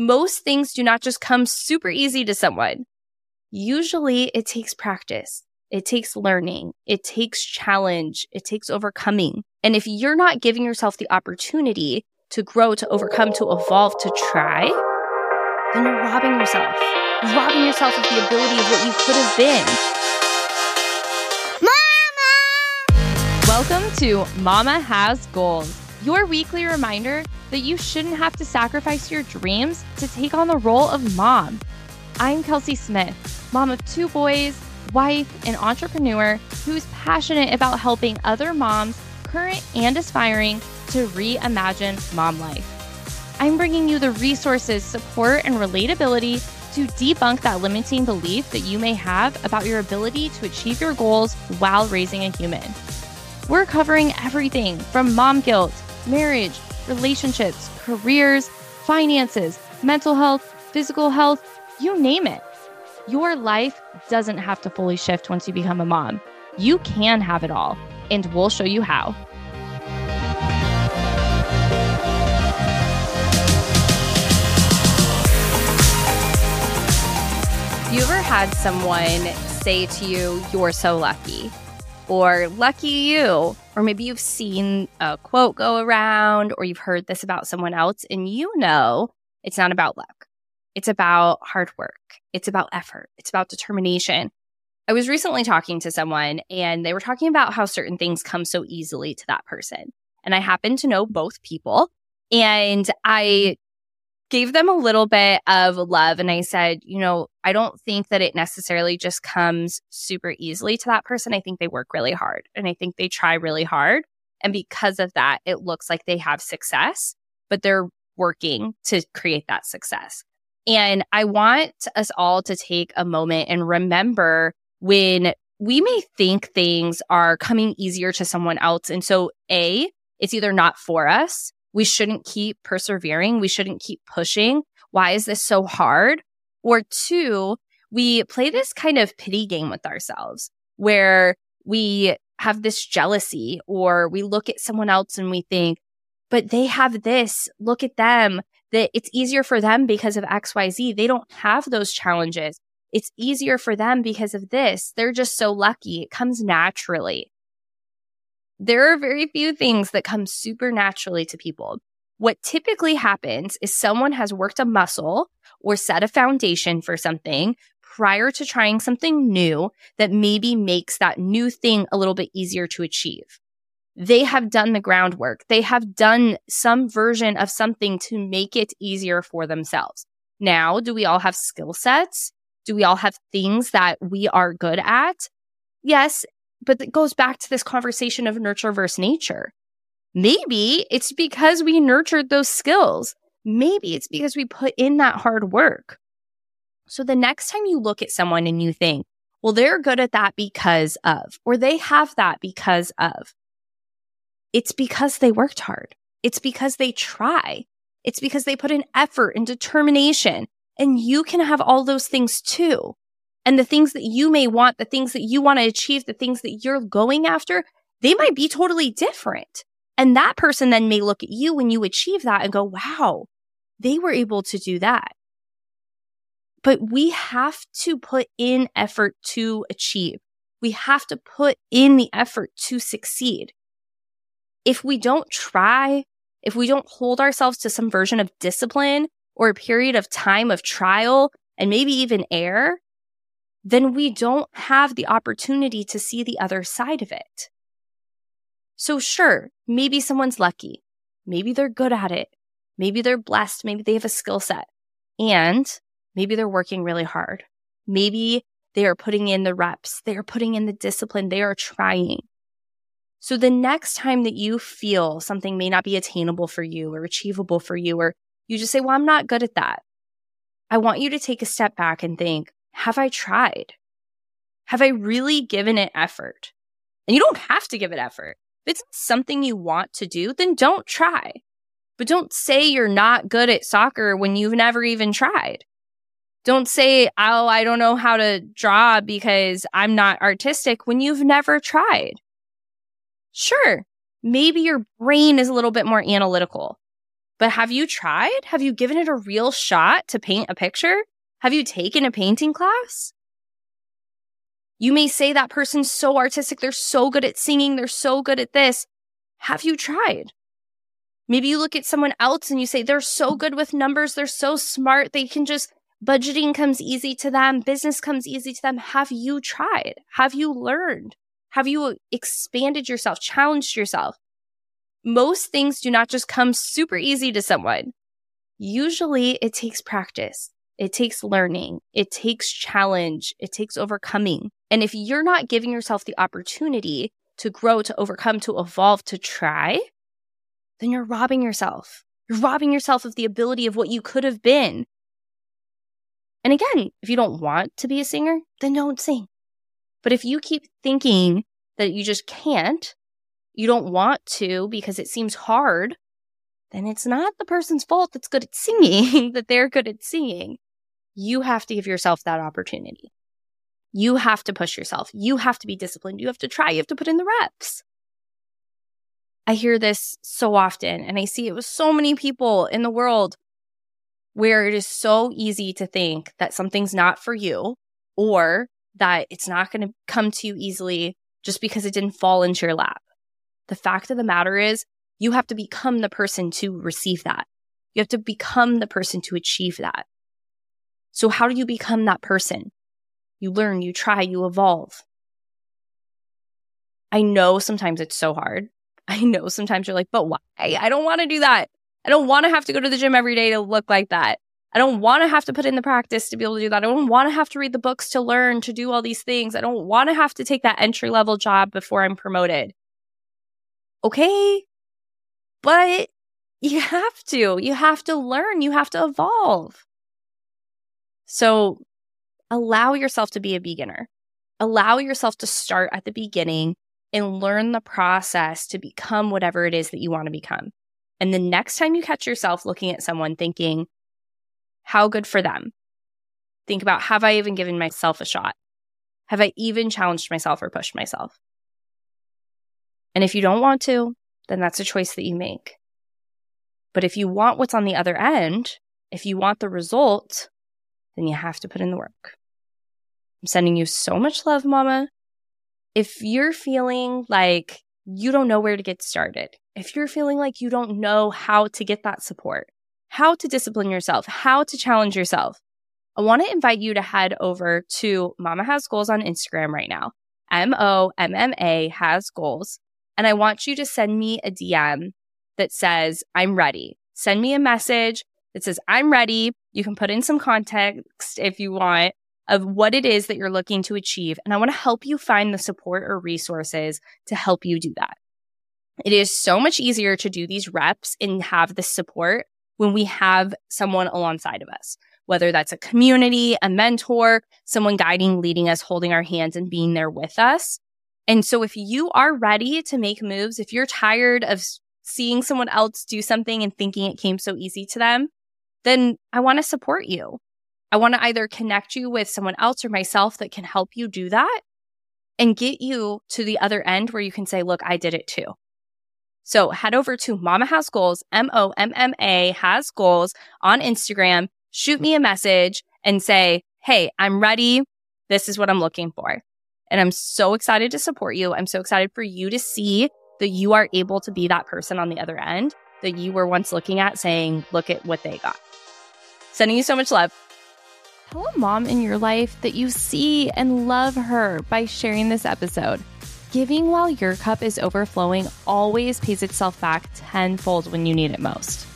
most things do not just come super easy to someone. Usually it takes practice. It takes learning. It takes challenge. It takes overcoming. And if you're not giving yourself the opportunity to grow, to overcome, to evolve, to try, then you're robbing yourself. You're robbing yourself of the ability of what you could have been. Mama! Welcome to Momma Has Goals, your weekly reminder that you shouldn't have to sacrifice your dreams to take on the role of mom. I'm Kelsey Smith, mom of two boys wife, and entrepreneur who is passionate about helping other moms, current and aspiring, to reimagine mom life. I'm bringing you the resources, support, and relatability to debunk that limiting belief that you may have about your ability to achieve your goals while raising a human. We're covering everything from mom guilt, marriage, relationships, careers, finances, mental health, physical health, you name it. Your life doesn't have to fully shift once you become a mom. You can have it all, and we'll show you how. You ever had someone say to you, You're so lucky? Or lucky you? Or maybe you've seen a quote go around, or you've heard this about someone else, and you know it's not about luck. It's about hard work. It's about effort. It's about determination. I was recently talking to someone and they were talking about how certain things come so easily to that person. And I happen to know both people. And I gave them a little bit of love. And I said, you know, I don't think that it necessarily just comes super easily to that person. I think they work really hard and I think they try really hard. And because of that, it looks like they have success, but they're working to create that success. And I want us all to take a moment and remember when we may think things are coming easier to someone else. And so, A, it's either not for us. We shouldn't keep persevering. We shouldn't keep pushing. Why is this so hard? Or two, we play this kind of pity game with ourselves where we have this jealousy or we look at someone else and we think, but they have this. Look at them that it's easier for them because of XYZ. They don't have those challenges. It's easier for them because of this. They're just so lucky. It comes naturally. There are very few things that come supernaturally to people. What typically happens is someone has worked a muscle or set a foundation for something prior to trying something new that maybe makes that new thing a little bit easier to achieve they have done the groundwork. They have done some version of something to make it easier for themselves. Now, do we all have skill sets? Do we all have things that we are good at? Yes, but it goes back to this conversation of nurture versus nature. Maybe it's because we nurtured those skills. Maybe it's because we put in that hard work. So the next time you look at someone and you think, well, they're good at that because of, or they have that because of, it's because they worked hard. It's because they try. It's because they put in effort and determination. And you can have all those things too. And the things that you may want, the things that you want to achieve, the things that you're going after, they might be totally different. And that person then may look at you when you achieve that and go, wow, they were able to do that. But we have to put in effort to achieve. We have to put in the effort to succeed if we don't try, if we don't hold ourselves to some version of discipline or a period of time of trial and maybe even error, then we don't have the opportunity to see the other side of it. So sure, maybe someone's lucky. Maybe they're good at it. Maybe they're blessed. Maybe they have a skill set and maybe they're working really hard. Maybe they are putting in the reps. They are putting in the discipline. They are trying. So the next time that you feel something may not be attainable for you or achievable for you, or you just say, well, I'm not good at that. I want you to take a step back and think, have I tried? Have I really given it effort? And you don't have to give it effort. If it's something you want to do, then don't try. But don't say you're not good at soccer when you've never even tried. Don't say, oh, I don't know how to draw because I'm not artistic when you've never tried. Sure, maybe your brain is a little bit more analytical, But have you tried? Have you given it a real shot to paint a picture? Have you taken a painting class? You may say that person's so artistic, they're so good at singing, they're so good at this. Have you tried? Maybe you look at someone else and you say, they're so good with numbers, they're so smart, they can just, budgeting comes easy to them, business comes easy to them. Have you tried? Have you learned? Have you expanded yourself, challenged yourself? Most things do not just come super easy to someone. Usually it takes practice. It takes learning. It takes challenge. It takes overcoming. And if you're not giving yourself the opportunity to grow, to overcome, to evolve, to try, then you're robbing yourself. You're robbing yourself of the ability of what you could have been. And again, if you don't want to be a singer, then don't sing. But if you keep thinking that you just can't, you don't want to because it seems hard, then it's not the person's fault that's good at singing, that they're good at singing. You have to give yourself that opportunity. You have to push yourself. You have to be disciplined. You have to try. You have to put in the reps. I hear this so often and I see it with so many people in the world where it is so easy to think that something's not for you or that it's not going to come to you easily just because it didn't fall into your lap. The fact of the matter is, you have to become the person to receive that. You have to become the person to achieve that. So how do you become that person? You learn, you try, you evolve. I know sometimes it's so hard. I know sometimes you're like, but why? I don't want to do that. I don't want to have to go to the gym every day to look like that. I don't want to have to put in the practice to be able to do that. I don't want to have to read the books to learn to do all these things. I don't want to have to take that entry level job before I'm promoted. Okay. But you have to. You have to learn. You have to evolve. So allow yourself to be a beginner. Allow yourself to start at the beginning and learn the process to become whatever it is that you want to become. And the next time you catch yourself looking at someone thinking, how good for them? Think about, have I even given myself a shot? Have I even challenged myself or pushed myself? And if you don't want to, then that's a choice that you make. But if you want what's on the other end, if you want the result, then you have to put in the work. I'm sending you so much love, mama. If you're feeling like you don't know where to get started, if you're feeling like you don't know how to get that support, how to discipline yourself, how to challenge yourself, I want to invite you to head over to Momma Has Goals on Instagram right now. M O M M A has goals. And I want you to send me a DM that says, I'm ready. Send me a message that says, I'm ready. You can put in some context if you want of what it is that you're looking to achieve. And I want to help you find the support or resources to help you do that. It is so much easier to do these reps and have the support when we have someone alongside of us, whether that's a community, a mentor, someone guiding, leading us, holding our hands and being there with us. And so if you are ready to make moves, if you're tired of seeing someone else do something and thinking it came so easy to them, then I want to support you. I want to either connect you with someone else or myself that can help you do that and get you to the other end where you can say, look, I did it too. So head over to Momma Has Goals, M O M M A has goals on Instagram. Shoot me a message and say, Hey, I'm ready. This is what I'm looking for. And I'm so excited to support you. I'm so excited for you to see that you are able to be that person on the other end that you were once looking at saying, look at what they got. Sending you so much love. Tell a mom in your life that you see and love her by sharing this episode. Giving while your cup is overflowing always pays itself back tenfold when you need it most.